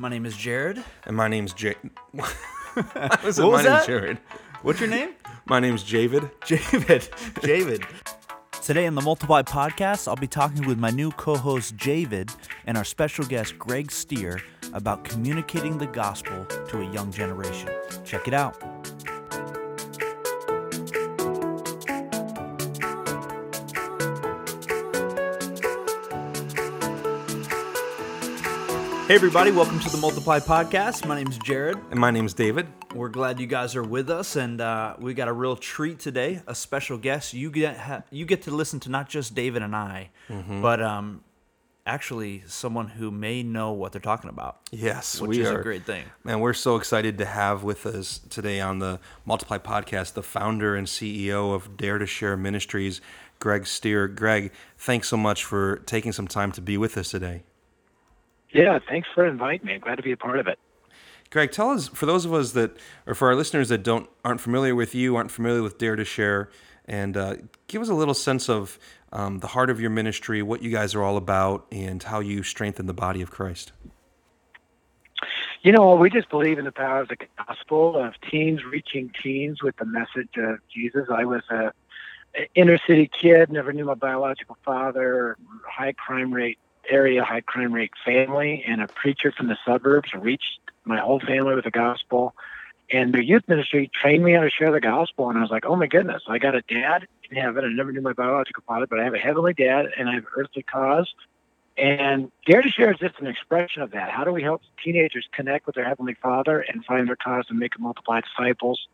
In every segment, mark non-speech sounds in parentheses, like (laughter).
My name is Jared. And my name's Jay. (laughs) (laughs) what was my that? name's Jared. What's your name? (laughs) My name's Javid. Javid. Javid. Today on the Multiply podcast, I'll be talking with my new co host Javid and our special guest Greg Stier about communicating the gospel to a young generation. Check it out. Hey, everybody, welcome to the Multiply podcast. My name is Jared. And my name's David. We're glad you guys are with us, and uh, we got a real treat today. A special guest. You get ha- you get to listen to not just David and I, but um, actually someone who may know what they're talking about. Yes, which is are. a great thing. Man, we're so excited to have with us today on the Multiply podcast the founder and CEO of Dare to Share Ministries, Greg Stier. Greg, thanks so much for taking some time to be with us today. Yeah, thanks for inviting me. Glad to be a part of it. Greg, tell us for those of us that, or for our listeners that don't aren't familiar with you, aren't familiar with Dare to Share, and uh, give us a little sense of um, the heart of your ministry, what you guys are all about, and how you strengthen the body of Christ. You know, we just believe in the power of the gospel of teens reaching teens with the message of Jesus. I was a inner city kid, never knew my biological father, high crime rate area, high crime rate family, and a preacher from the suburbs reached my whole family with the gospel. And their youth ministry trained me how to share the gospel. And I was like, oh my goodness, I got a dad in heaven. I never knew my biological father, but I have a heavenly dad and I have earthly cause. And Dare to Share is just an expression of that. How do we help teenagers connect with their heavenly father and find their cause and make and multiply disciples?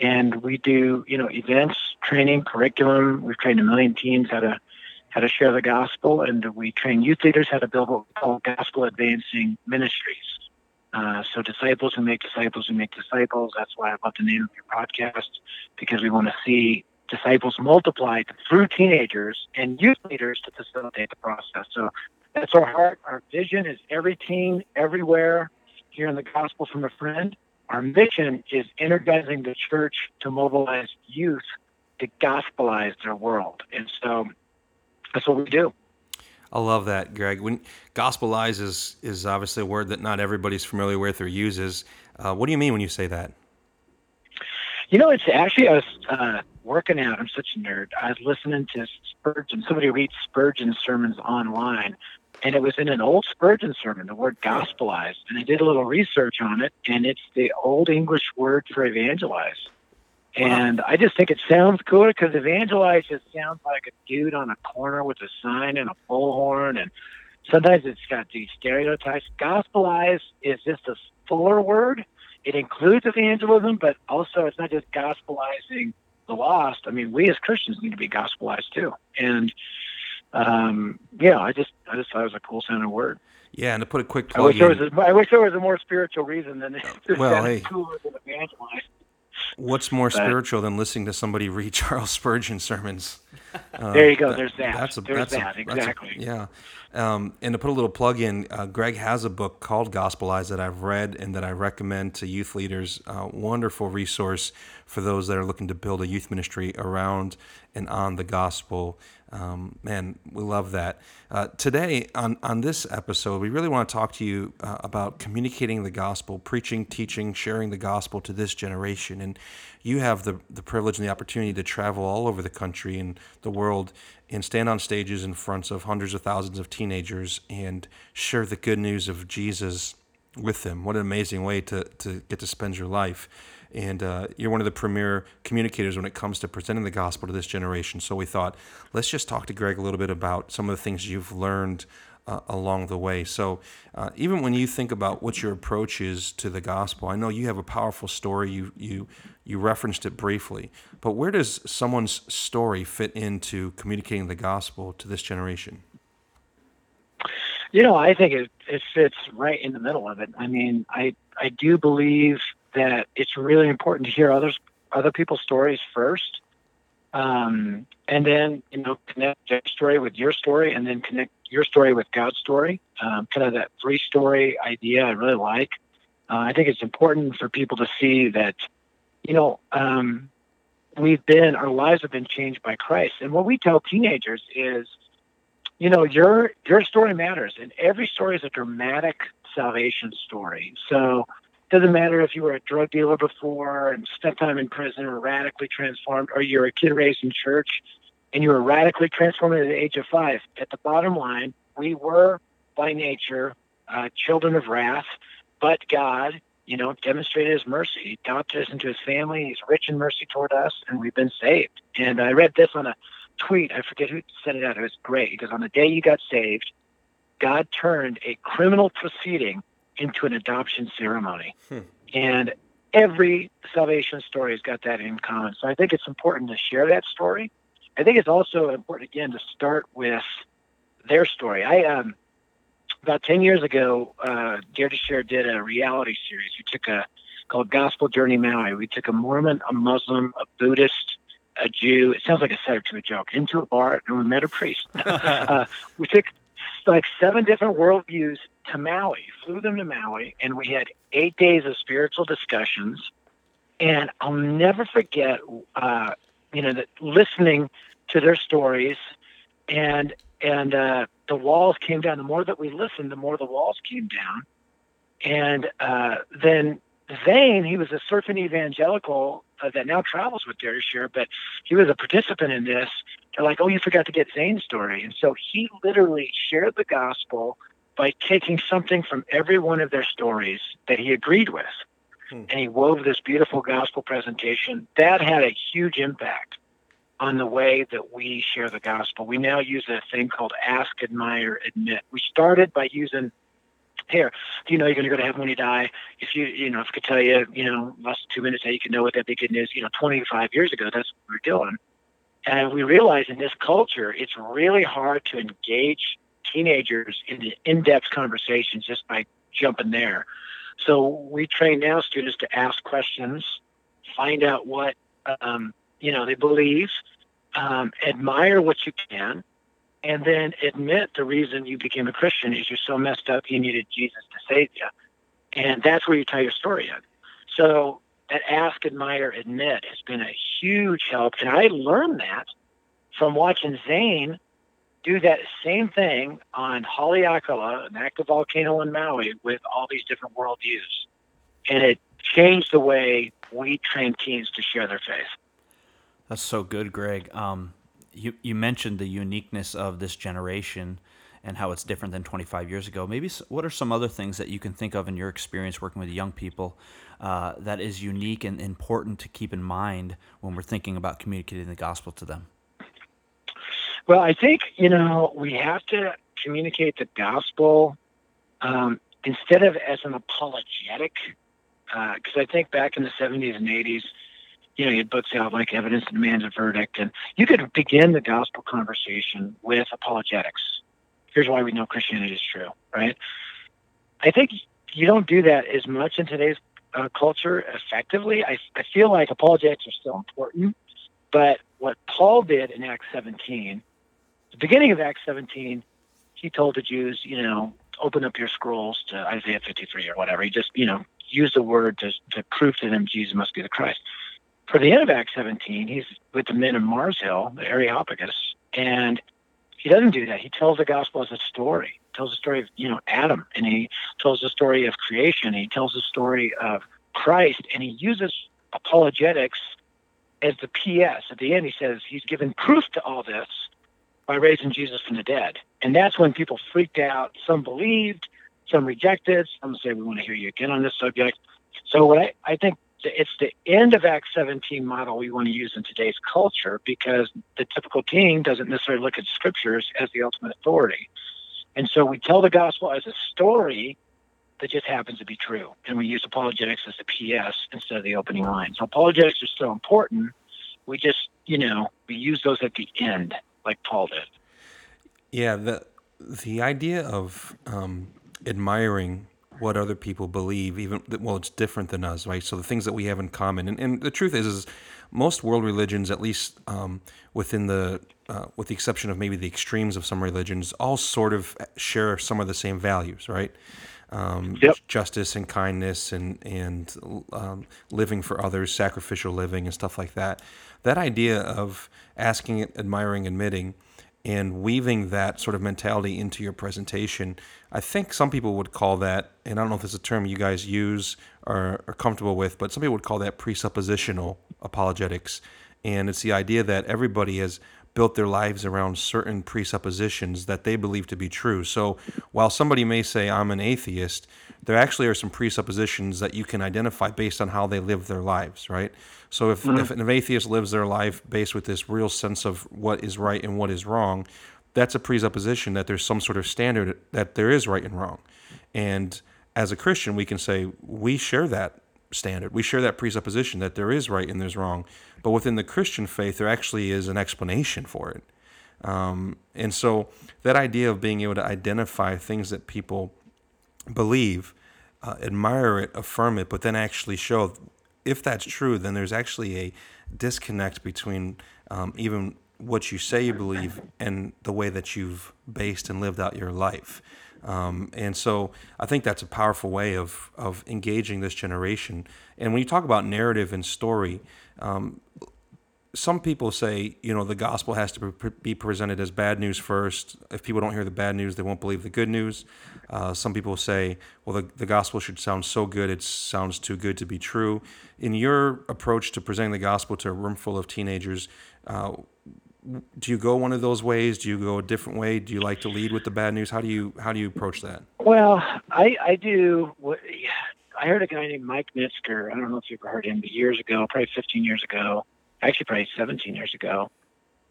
And we do, you know, events, training, curriculum. We've trained a million teens how to how to share the gospel, and we train youth leaders how to build what we call gospel advancing ministries. Uh, so disciples who make disciples who make disciples. That's why I love the name of your podcast because we want to see disciples multiplied through teenagers and youth leaders to facilitate the process. So that's our heart. Our vision is every teen, everywhere, hearing the gospel from a friend. Our mission is energizing the church to mobilize youth to gospelize their world. And so that's what we do. I love that, Greg. When gospelize is is obviously a word that not everybody's familiar with or uses. Uh, what do you mean when you say that? You know, it's actually I was uh, working out. I'm such a nerd. I was listening to Spurgeon. Somebody reads Spurgeon sermons online, and it was in an old Spurgeon sermon. The word gospelize, and I did a little research on it, and it's the old English word for evangelize. And I just think it sounds cool because evangelize just sounds like a dude on a corner with a sign and a bullhorn, and sometimes it's got these stereotypes. Gospelize is just a fuller word. It includes evangelism, but also it's not just gospelizing the lost. I mean, we as Christians need to be gospelized too. And um, yeah, I just I just thought it was a cool sounding word. Yeah, and to put a quick I plug wish there was a, I wish there was a more spiritual reason than Well, hey. cooler than evangelize. What's more But- spiritual than listening to somebody (laughs) read Charles Spurgeon sermons? Uh, There you go. There's that. That's a, There's that's a- that. a- Exactly. yeah. Um, and to put a little plug in, uh, Greg has a book called Gospelize that I've read and that I recommend to youth leaders. Uh, wonderful resource for those that are looking to build a youth ministry around and on the gospel. Um, man, we love that. Uh, today, on, on this episode, we really want to talk to you uh, about communicating the gospel, preaching, teaching, sharing the gospel to this generation. And you have the, the privilege and the opportunity to travel all over the country and the world and stand on stages in front of hundreds of thousands of teenagers and share the good news of Jesus with them. What an amazing way to, to get to spend your life. And uh, you're one of the premier communicators when it comes to presenting the gospel to this generation. So we thought, let's just talk to Greg a little bit about some of the things you've learned uh, along the way. So uh, even when you think about what your approach is to the gospel, I know you have a powerful story. You you you referenced it briefly, but where does someone's story fit into communicating the gospel to this generation? You know, I think it, it fits right in the middle of it. I mean, I I do believe that it's really important to hear others other people's stories first, um, and then you know connect their story with your story, and then connect your story with God's story. Um, kind of that three story idea I really like. Uh, I think it's important for people to see that, you know, um, we've been our lives have been changed by Christ, and what we tell teenagers is you know your your story matters and every story is a dramatic salvation story. So it doesn't matter if you were a drug dealer before and spent time in prison or radically transformed, or you're a kid raised in church and you were radically transformed at the age of five. At the bottom line, we were by nature uh, children of wrath, but God, you know, demonstrated His mercy. He adopted us into His family. He's rich in mercy toward us, and we've been saved. And I read this on a tweet. I forget who sent it out. It was great because on the day you got saved, God turned a criminal proceeding into an adoption ceremony. Hmm. And every salvation story has got that in common. So I think it's important to share that story. I think it's also important again to start with their story. I um about ten years ago, uh, Dare to Share did a reality series. We took a called Gospel Journey Maui. We took a Mormon, a Muslim, a Buddhist, a Jew. It sounds like a setup to a joke. Into a bar and we met a priest. (laughs) uh, we took like seven different worldviews to Maui, flew them to Maui, and we had eight days of spiritual discussions. And I'll never forget, uh, you know, that listening to their stories, and and uh, the walls came down. The more that we listened, the more the walls came down. And uh, then Zane, he was a surfing evangelical uh, that now travels with Dare to Share, but he was a participant in this. They're like, oh, you forgot to get Zane's story. And so he literally shared the gospel by taking something from every one of their stories that he agreed with. Hmm. And he wove this beautiful gospel presentation. That had a huge impact on the way that we share the gospel. We now use a thing called ask, admire, admit. We started by using here, do you know you're going to go to heaven when you die? If you, you know, if I could tell you, you know, less than two minutes how you can know what that big news, you know, 25 years ago, that's what we are doing. And we realize in this culture, it's really hard to engage teenagers into in-depth conversations just by jumping there. So we train now students to ask questions, find out what um, you know they believe, um, admire what you can, and then admit the reason you became a Christian is you're so messed up you needed Jesus to save you. And that's where you tell your story. So that ask, admire, admit has been a huge help. And I learned that from watching Zane do that same thing on Haleakala, an active volcano in Maui, with all these different worldviews. And it changed the way we train teens to share their faith. That's so good, Greg. Um, you you mentioned the uniqueness of this generation and how it's different than 25 years ago. Maybe what are some other things that you can think of in your experience working with young people uh, that is unique and important to keep in mind when we're thinking about communicating the gospel to them? Well, I think you know we have to communicate the gospel um, instead of as an apologetic, because uh, I think back in the 70s and 80s you know, you had books out like Evidence and Demands a Verdict, and you could begin the gospel conversation with apologetics. Here's why we know Christianity is true, right? I think you don't do that as much in today's uh, culture effectively. I, I feel like apologetics are still important, but what Paul did in Acts 17, the beginning of Acts 17, he told the Jews, you know, open up your scrolls to Isaiah 53 or whatever. He just, you know, used the word to, to prove to them Jesus must be the Christ for the end of Act 17, he's with the men of Mars Hill, the Areopagus, and he doesn't do that. He tells the gospel as a story. He tells the story of you know Adam, and he tells the story of creation. he tells the story of Christ, and he uses apologetics as the PS. At the end, he says he's given proof to all this by raising Jesus from the dead, and that's when people freaked out. Some believed, some rejected. Some say we want to hear you again on this subject. So what I, I think it's the end of Act 17 model we want to use in today's culture because the typical king doesn't necessarily look at scriptures as the ultimate authority. And so we tell the gospel as a story that just happens to be true. And we use apologetics as the PS instead of the opening line. So apologetics are so important. We just, you know, we use those at the end, like Paul did. Yeah, the the idea of um, admiring what other people believe, even well, it's different than us, right? So the things that we have in common, and, and the truth is, is most world religions, at least um, within the, uh, with the exception of maybe the extremes of some religions, all sort of share some of the same values, right? Um, yep. Justice and kindness, and and um, living for others, sacrificial living, and stuff like that. That idea of asking, admiring, admitting and weaving that sort of mentality into your presentation. I think some people would call that, and I don't know if it's a term you guys use or are comfortable with, but some people would call that presuppositional apologetics. And it's the idea that everybody has built their lives around certain presuppositions that they believe to be true. So while somebody may say, I'm an atheist, there actually are some presuppositions that you can identify based on how they live their lives, right? So if, mm-hmm. if an atheist lives their life based with this real sense of what is right and what is wrong, that's a presupposition that there's some sort of standard that there is right and wrong. And as a Christian, we can say we share that standard. We share that presupposition that there is right and there's wrong. But within the Christian faith, there actually is an explanation for it. Um, and so that idea of being able to identify things that people believe, uh, admire it, affirm it, but then actually show if that's true, then there's actually a disconnect between um, even what you say you believe and the way that you've based and lived out your life. Um, and so I think that's a powerful way of, of engaging this generation. And when you talk about narrative and story, um, some people say, you know, the gospel has to be presented as bad news first. If people don't hear the bad news, they won't believe the good news. Uh, some people say, well, the, the gospel should sound so good, it sounds too good to be true. In your approach to presenting the gospel to a room full of teenagers, uh, do you go one of those ways? Do you go a different way? Do you like to lead with the bad news? How do you how do you approach that? Well, I I do. I heard a guy named Mike Nitzker. I don't know if you ever heard him, but years ago, probably 15 years ago, actually probably 17 years ago,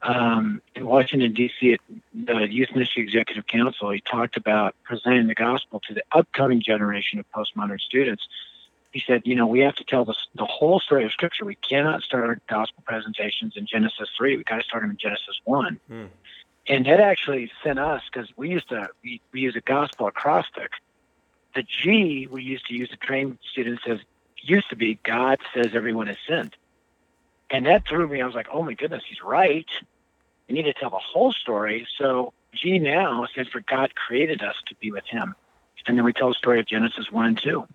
um, in Washington D.C. at the Youth Ministry Executive Council, he talked about presenting the gospel to the upcoming generation of postmodern students he said, you know, we have to tell the, the whole story of Scripture. We cannot start our gospel presentations in Genesis 3. We got to start them in Genesis 1. Hmm. And that actually sent us, because we used to, we, we use a gospel acrostic. The G we used to use to train students as used to be God says everyone is sinned. And that threw me. I was like, oh my goodness, he's right. We need to tell the whole story. So G now stands for God created us to be with him. And then we tell the story of Genesis 1 and 2.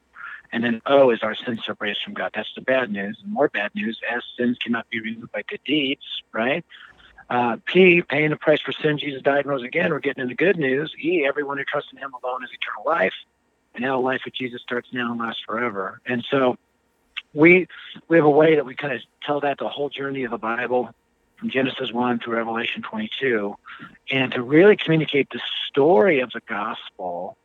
And then O is our sin separation from God. That's the bad news. And more bad news, as sins cannot be removed by good deeds, right? Uh, P, paying the price for sin, Jesus died and rose again. We're getting into good news. E, everyone who trusts in him alone has eternal life. And now life with Jesus starts now and lasts forever. And so we we have a way that we kind of tell that the whole journey of the Bible from Genesis 1 through Revelation 22, and to really communicate the story of the gospel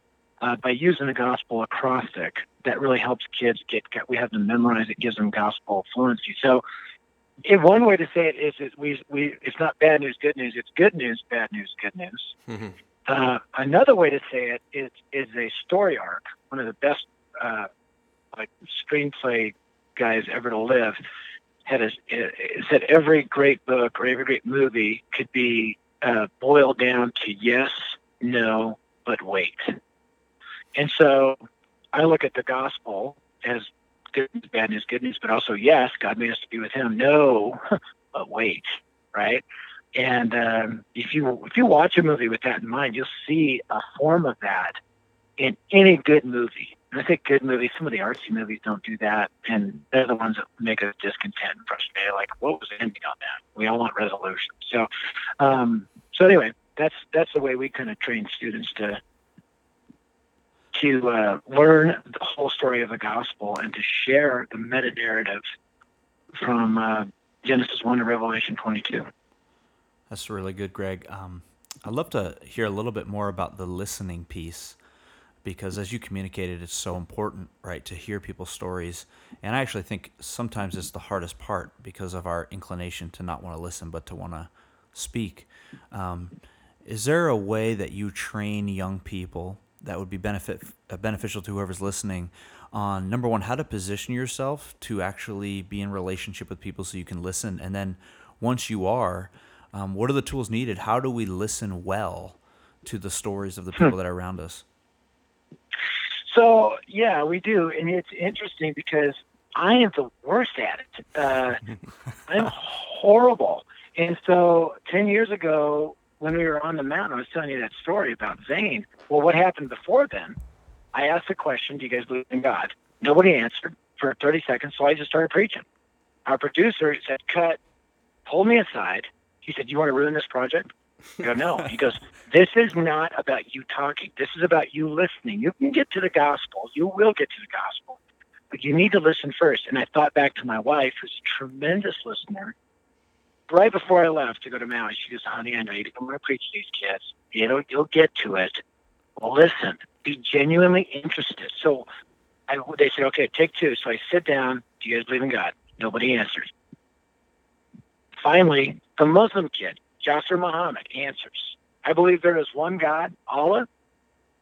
uh, by using the gospel acrostic that really helps kids get, we have them memorize it gives them gospel fluency. So one way to say it is that we we it's not bad news good news it's good news bad news good news. Mm-hmm. uh, another way to say it is is a story arc one of the best uh, like screenplay guys ever to live had a, said every great book or every great movie could be uh, boiled down to yes no but wait. And so I look at the gospel as good news, bad news, good news, but also, yes, God made us to be with Him. No, (laughs) but wait, right? And um, if you if you watch a movie with that in mind, you'll see a form of that in any good movie. And I think good movies, some of the artsy movies don't do that, and they're the ones that make us discontent and frustrated. Like, what was the ending on that? We all want resolution. So, um, so anyway, that's that's the way we kind of train students to to uh, learn the whole story of the gospel and to share the meta narrative from uh, Genesis 1 to Revelation 22. That's really good, Greg. Um, I'd love to hear a little bit more about the listening piece because, as you communicated, it's so important, right, to hear people's stories. And I actually think sometimes it's the hardest part because of our inclination to not want to listen but to want to speak. Um, is there a way that you train young people that would be benefit uh, beneficial to whoever's listening on number one how to position yourself to actually be in relationship with people so you can listen. And then once you are um, what are the tools needed? How do we listen well to the stories of the people hmm. that are around us? So yeah we do. And it's interesting because i am the worst at it. Uh, (laughs) i'm horrible. And so 10 years ago when we were on the mountain, I was telling you that story about Zane. Well, what happened before then? I asked the question, Do you guys believe in God? Nobody answered for 30 seconds, so I just started preaching. Our producer said, Cut, pulled me aside. He said, You want to ruin this project? I go, no. He goes, this is not about you talking. This is about you listening. You can get to the gospel. You will get to the gospel. But you need to listen first. And I thought back to my wife, who's a tremendous listener. Right before I left to go to Maui, she goes, honey, I know you don't want to preach to these kids. You know, you'll get to it. Well, listen, be genuinely interested. So I, they said, okay, take two. So I sit down. Do you guys believe in God? Nobody answers. Finally, the Muslim kid, Jasser Muhammad, answers. I believe there is one God, Allah,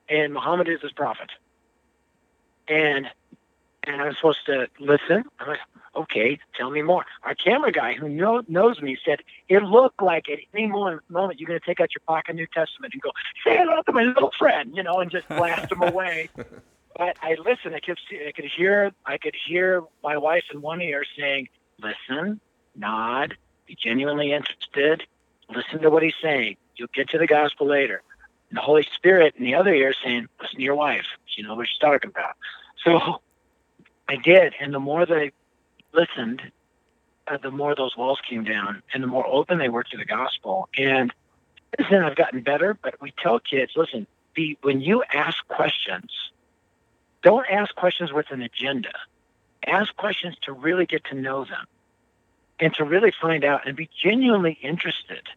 and Muhammad is his prophet. And and I'm supposed to listen. I'm like, okay, tell me more. Our camera guy who know, knows me said, it looked like at any moment, moment you're going to take out your pocket New Testament and go, say hello to my little friend, you know, and just blast him away. (laughs) But I listened. I could see, I could hear, I could hear my wife in one ear saying, listen, nod, be genuinely interested, listen to what he's saying. You'll get to the gospel later. And the Holy Spirit in the other ear saying, listen to your wife. She knows what she's talking about. So I did. And the more they listened, uh, the more those walls came down and the more open they were to the gospel. And listen, I've gotten better, but we tell kids, listen, be, when you ask questions, don't ask questions with an agenda. Ask questions to really get to know them and to really find out and be genuinely interested.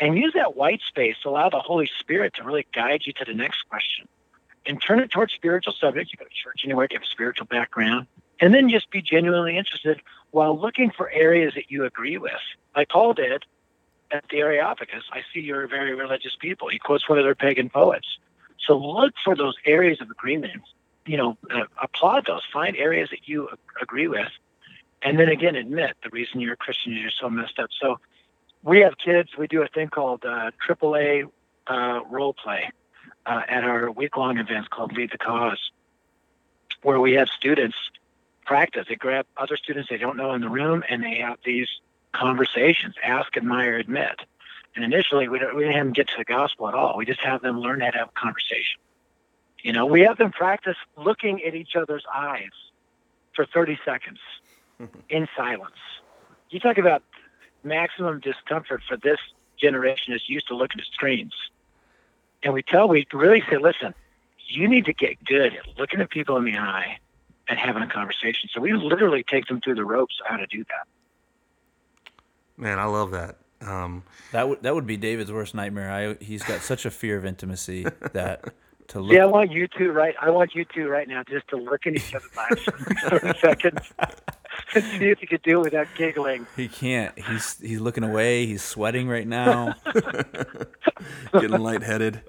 And use that white space to allow the Holy Spirit to really guide you to the next question. And turn it towards spiritual subjects. You go to church anywhere, you have a spiritual background. And then just be genuinely interested while looking for areas that you agree with. Like Paul did at the Areopagus. I see you're a very religious people. He quotes one of their pagan poets. So look for those areas of agreement. You know, uh, applaud those. Find areas that you agree with and then again admit the reason you're a Christian is you're so messed up. So we have kids. We do a thing called uh, AAA uh, role play uh, at our week long events called Lead the Cause, where we have students practice. They grab other students they don't know in the room and they have these conversations, ask, admire, admit. And initially, we, don't, we didn't have them get to the gospel at all. We just have them learn how to have a conversation. You know, we have them practice looking at each other's eyes for 30 seconds (laughs) in silence. You talk about maximum discomfort for this generation is used to looking at screens. And we tell, we really say, listen, you need to get good at looking at people in the eye and having a conversation. So we literally take them through the ropes of how to do that. Man, I love that. Um, that would that would be David's worst nightmare. I he's got such a fear of intimacy that (laughs) to look. Yeah, I want you two right. I want you two right now just to look at each other's eyes (laughs) for 30 seconds (laughs) and see if you could do it without giggling. He can't. He's he's looking away. He's sweating right now. (laughs) Getting lightheaded.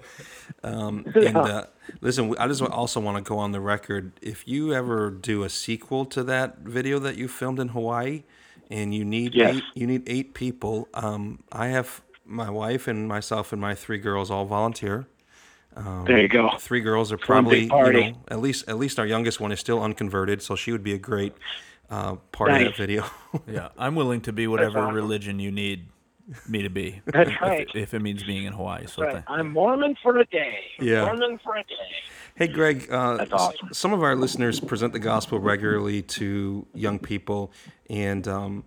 Um, and uh, listen, I just also want to go on the record. If you ever do a sequel to that video that you filmed in Hawaii, and you need Yes. eight, you need eight people. Um, I have my wife and myself and my three girls all volunteer. There you go. Three girls are probably you know at least at least our youngest one is still unconverted, so she would be a great uh, part of Nice. that video. (laughs) yeah, I'm willing to be whatever awesome. religion you need me to be. (laughs) That's if, right. If it means being in Hawaii. So Right. th- I'm Mormon for a day. Yeah. Mormon for a day. Hey, Greg, uh, That's awesome. some of our listeners present the gospel regularly to young people. And um,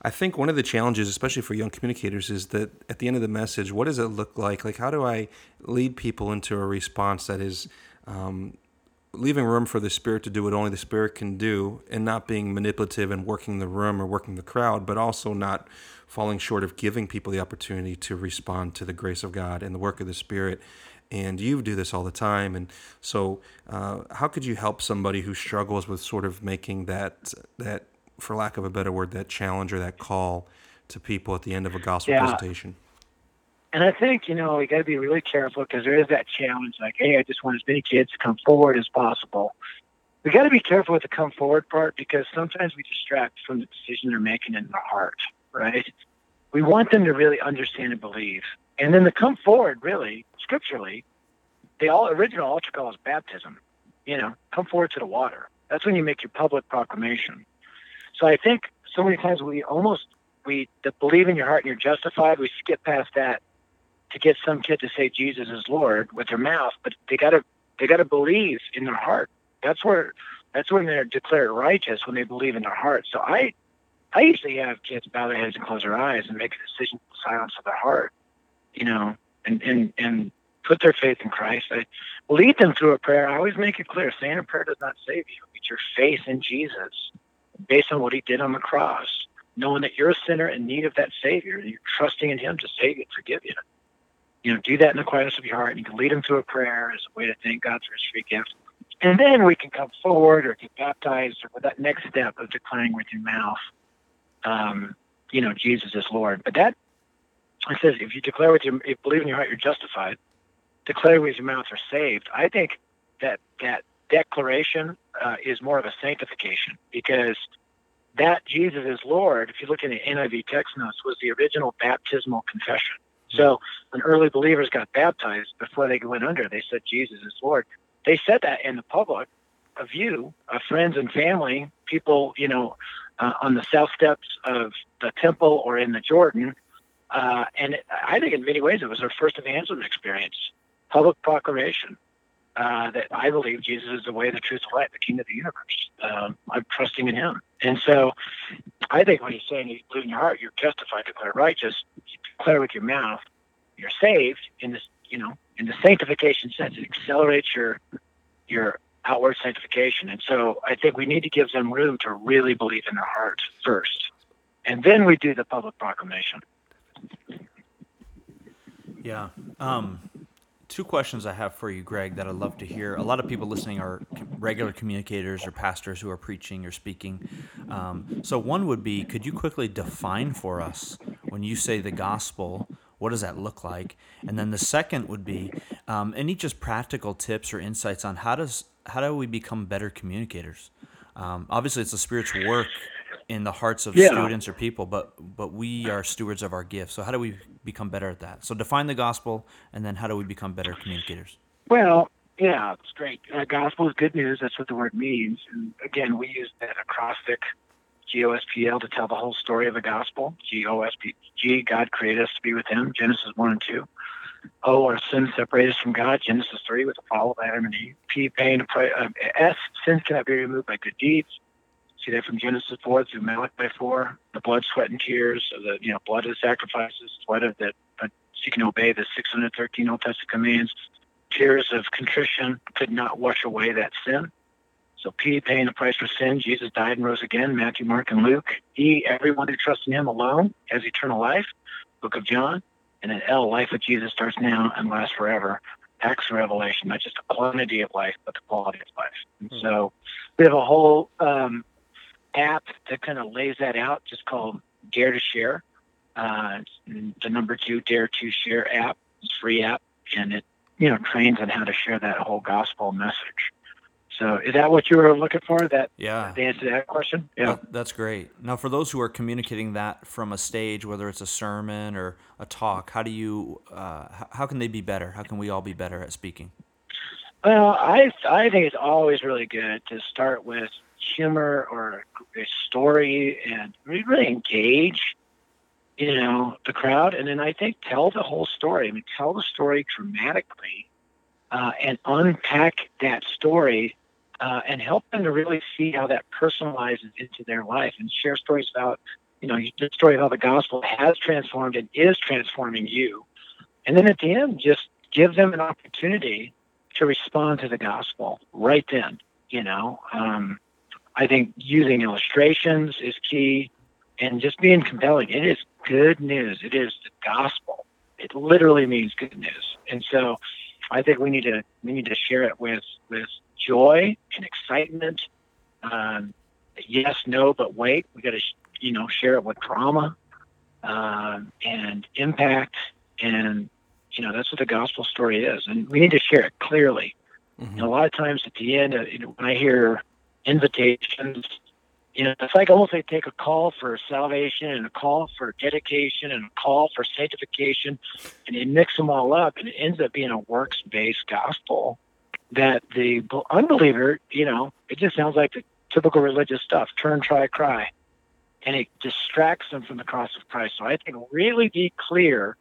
I think one of the challenges, especially for young communicators, is that at the end of the message, what does it look like? Like, how do I lead people into a response that is um, leaving room for the Spirit to do what only the Spirit can do and not being manipulative and working the room or working the crowd, but also not falling short of giving people the opportunity to respond to the grace of God and the work of the Spirit? and you do this all the time. And so, uh, how could you help somebody who struggles with sort of making that that, for lack of a better word, that challenge or that call to people at the end of a gospel Yeah. presentation? And I think, you know, we got to be really careful because there is that challenge like, hey, I just want as many kids to come forward as possible. We got to be careful with the come forward part because sometimes we distract from the decision they're making in their heart, right? We want them to really understand and believe. And then the come forward, really, scripturally, the all original altar call is baptism. You know, come forward to the water. That's when you make your public proclamation. So I think so many times we almost we the believe in your heart and you're justified. We skip past that to get some kid to say Jesus is Lord with their mouth, but they gotta they gotta believe in their heart. That's where that's when they're declared righteous when they believe in their heart. So I I usually have kids bow their heads and close their eyes and make a decision the silence of their heart. you know, and and and put their faith in Christ. I lead them through a prayer. I always make it clear: saying a prayer does not save you. It's your faith in Jesus, based on what He did on the cross, knowing that you're a sinner in need of that Savior. You're trusting in Him to save you and forgive you. You know, do that in the quietness of your heart. And you can lead them through a prayer as a way to thank God for His free gift. And then we can come forward or get baptized or with that next step of declaring with your mouth, um, you know, Jesus is Lord. But that, it says, if you declare with your, if you believe in your heart, you're justified. Declare with your mouth, you're saved. I think that that declaration uh, is more of a sanctification because that Jesus is Lord, if you look in the NIV text notes, was the original baptismal confession. So when early believers got baptized before they went under, they said Jesus is Lord they said that in the public of you, of friends and family, people, you know, uh, on the south steps of the temple or in the Jordan. Uh, and I think in many ways it was their first evangelism experience, public proclamation uh, that I believe Jesus is the way, the truth, the life, the King of the universe. Um, I'm trusting in Him, and so I think when He's saying you believe in your heart, you're justified, declared righteous, you declare with your mouth, you're saved in this, you know, in the sanctification sense. It accelerates your your outward sanctification. And so I think we need to give them room to really believe in their heart first. And then we do the public proclamation. Yeah. Um, two questions I have for you, Greg, that I'd love to hear. A lot of people listening are regular communicators or pastors who are preaching or speaking. Um, so, one would be could you quickly define for us when you say the gospel? What does that look like? And then the second would be um, any just practical tips or insights on how does how do we become better communicators? Um, obviously, it's a spiritual work in the hearts of yeah. students or people, but but we are stewards of our gifts. So how do we become better at that? So define the gospel, and then how do we become better communicators? Well, yeah, it's great. Uh, gospel is good news. That's what the word means. And again, we use that acrostic G-O-S-P-L to tell the whole story of the gospel. G-O-S-P, G, God created us to be with him, Genesis 1 and 2. O, our sin separated us from God, Genesis 3 with the fall of Adam and Eve. P, pain, uh, S, sins cannot be removed by good deeds. See that from Genesis 4 through Malachi 4. The blood, sweat, and tears of the, you know, blood of the sacrifices, sweat of the, uh, you can obey the 613 Old Testament commands. Tears of contrition could not wash away that sin. So P, paying the price for sin, Jesus died and rose again, Matthew, Mark, and Luke. E, everyone who trusts in him alone has eternal life, Book of John. And then L, life with Jesus starts now and lasts forever. Acts Revelation, not just the quantity of life, but the quality of life. And mm-hmm. so we have a whole um, app that kind of lays that out, just called Dare to Share. Uh, the number two Dare to Share app. It's free app, and it you know trains on how to share that whole gospel message. So is that what you were looking for? That yeah. The answer to that question? Yeah. That, that's great. Now, for those who are communicating that from a stage, whether it's a sermon or a talk, how do you? Uh, how can they be better? How can we all be better at speaking? Well, I I think it's always really good to start with humor or a story and really engage, you know, the crowd, and then I think tell the whole story. I mean, tell the story dramatically, uh, and unpack that story uh, and help them to really see how that personalizes into their life and share stories about, you know, the story of how the gospel has transformed and is transforming you. And then at the end, just give them an opportunity to respond to the gospel right then. You know, um, I think using illustrations is key and just being compelling. It is good news. It is the gospel. It literally means good news. And so I think we need to we need to share it with with joy and excitement. Um, yes, no, but wait. We got to, you know, share it with drama uh, and impact, and you know that's what the gospel story is, and we need to share it clearly. Mm-hmm. And a lot of times at the end, uh, you know, when I hear invitations, you know, it's like almost they take a call for salvation and a call for dedication and a call for sanctification, and they mix them all up, and it ends up being a works-based gospel that the unbeliever, you know, it just sounds like the typical religious stuff turn, try, cry. And it distracts them from the cross of Christ. So I think really be clear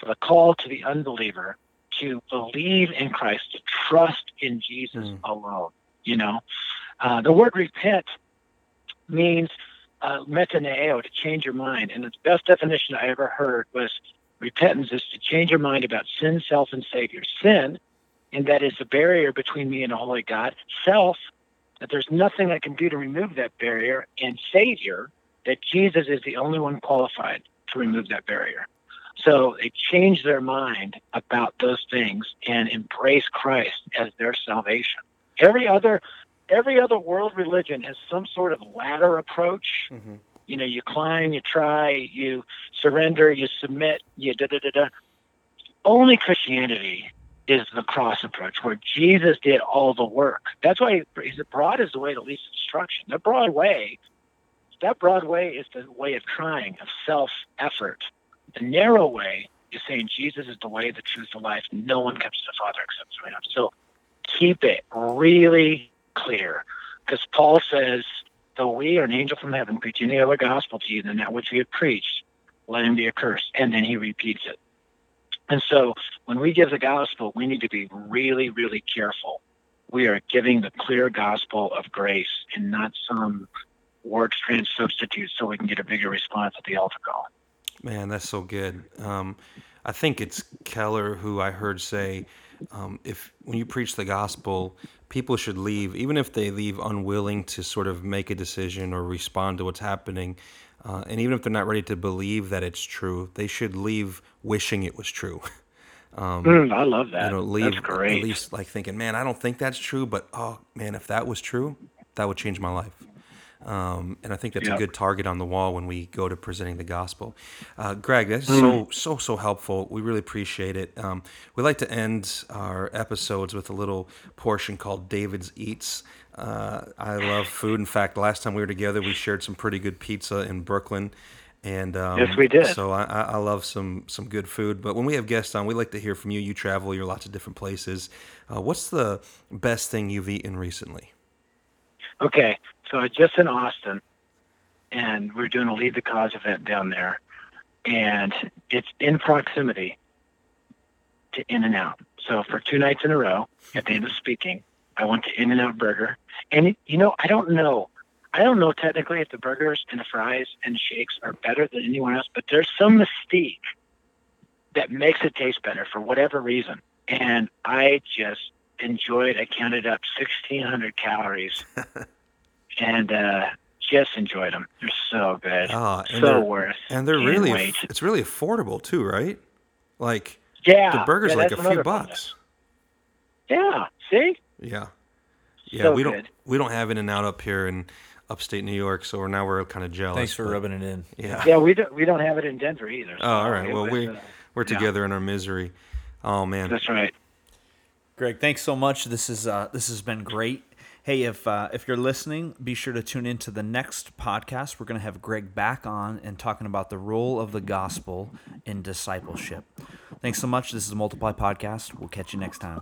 for the call to the unbeliever to believe in Christ, to trust in Jesus mm. alone. You know, uh, the word repent means uh, metaneo, to change your mind. And the best definition I ever heard was Repentance is to change your mind about sin, self, and Savior. Sin, and that is the barrier between me and a holy God. Self, that there's nothing I can do to remove that barrier. And Savior, that Jesus is the only one qualified to remove that barrier. So they change their mind about those things and embrace Christ as their salvation. Every other every other world religion has some sort of ladder approach. Mm-hmm. You know, you climb, you try, you surrender, you submit, you da da da da. Only Christianity is the cross approach where Jesus did all the work. That's why he said broad is the way to destruction. The broad way, that broad way is the way of trying, of self effort. The narrow way is saying Jesus is the way, the truth, the life. No one comes to the Father except through him. So keep it really clear. Because Paul says, though we or an angel from heaven preach any other gospel to you than that which we have preached, let him be accursed. And then he repeats it. And so when we give the gospel, we need to be really, really careful. We are giving the clear gospel of grace and not some word strand substitute so we can get a bigger response at the altar call. Man, that's so good. Um, I think it's Keller who I heard say, um, if when you preach the gospel, people should leave, even if they leave unwilling to sort of make a decision or respond to what's happening, uh, and even if they're not ready to believe that it's true, they should leave wishing it was true. (laughs) Um, mm, I love that. You know, leave That's great. at least like thinking, man, I don't think that's true, but oh man, if that was true, that would change my life. Um, and I think that's a good target on the wall when we go to presenting the gospel. Uh, Greg, that's mm. so so so helpful. We really appreciate it. Um, we like to end our episodes with a little portion called David's Eats. Uh, I love food. In fact, last time we were together, we shared some pretty good pizza in Brooklyn. And um, yes, we did. So I, I love some some good food. But when we have guests on, we like to hear from you. You travel, you're lots of different places. Uh, what's the best thing you've eaten recently? Okay, so I just in Austin, and we're doing a Lead the Cause event down there, and it's in proximity to In and Out. So for two nights in a row, at the end of speaking, I went to In and Out Burger, and you know I don't know, I don't know technically if the burgers and the fries and shakes are better than anyone else, but there's some mystique that makes it taste better for whatever reason, and I just enjoyed. I counted up 1,600 calories (laughs) and uh, just enjoyed them. They're so good. Oh, so worth. And they're really, wait. it's really affordable too, right? Like, yeah, the burger's yeah, like a few bucks. Yeah. See. Yeah. Yeah. So we don't we don't have In and Out up here in upstate New York, so now we're kind of jealous. Thanks for but, rubbing it in. Yeah. Yeah, we don't we don't have it in Denver either. So oh, all right. Well, we uh, we're together yeah. in our misery. Oh man. That's right. Greg, thanks so much. This is uh, this has been great. Hey, if uh, if you're listening, be sure to tune in to the next podcast. We're going to have Greg back on and talking about the role of the gospel in discipleship. Thanks so much. This is the Multiply Podcast. We'll catch you next time.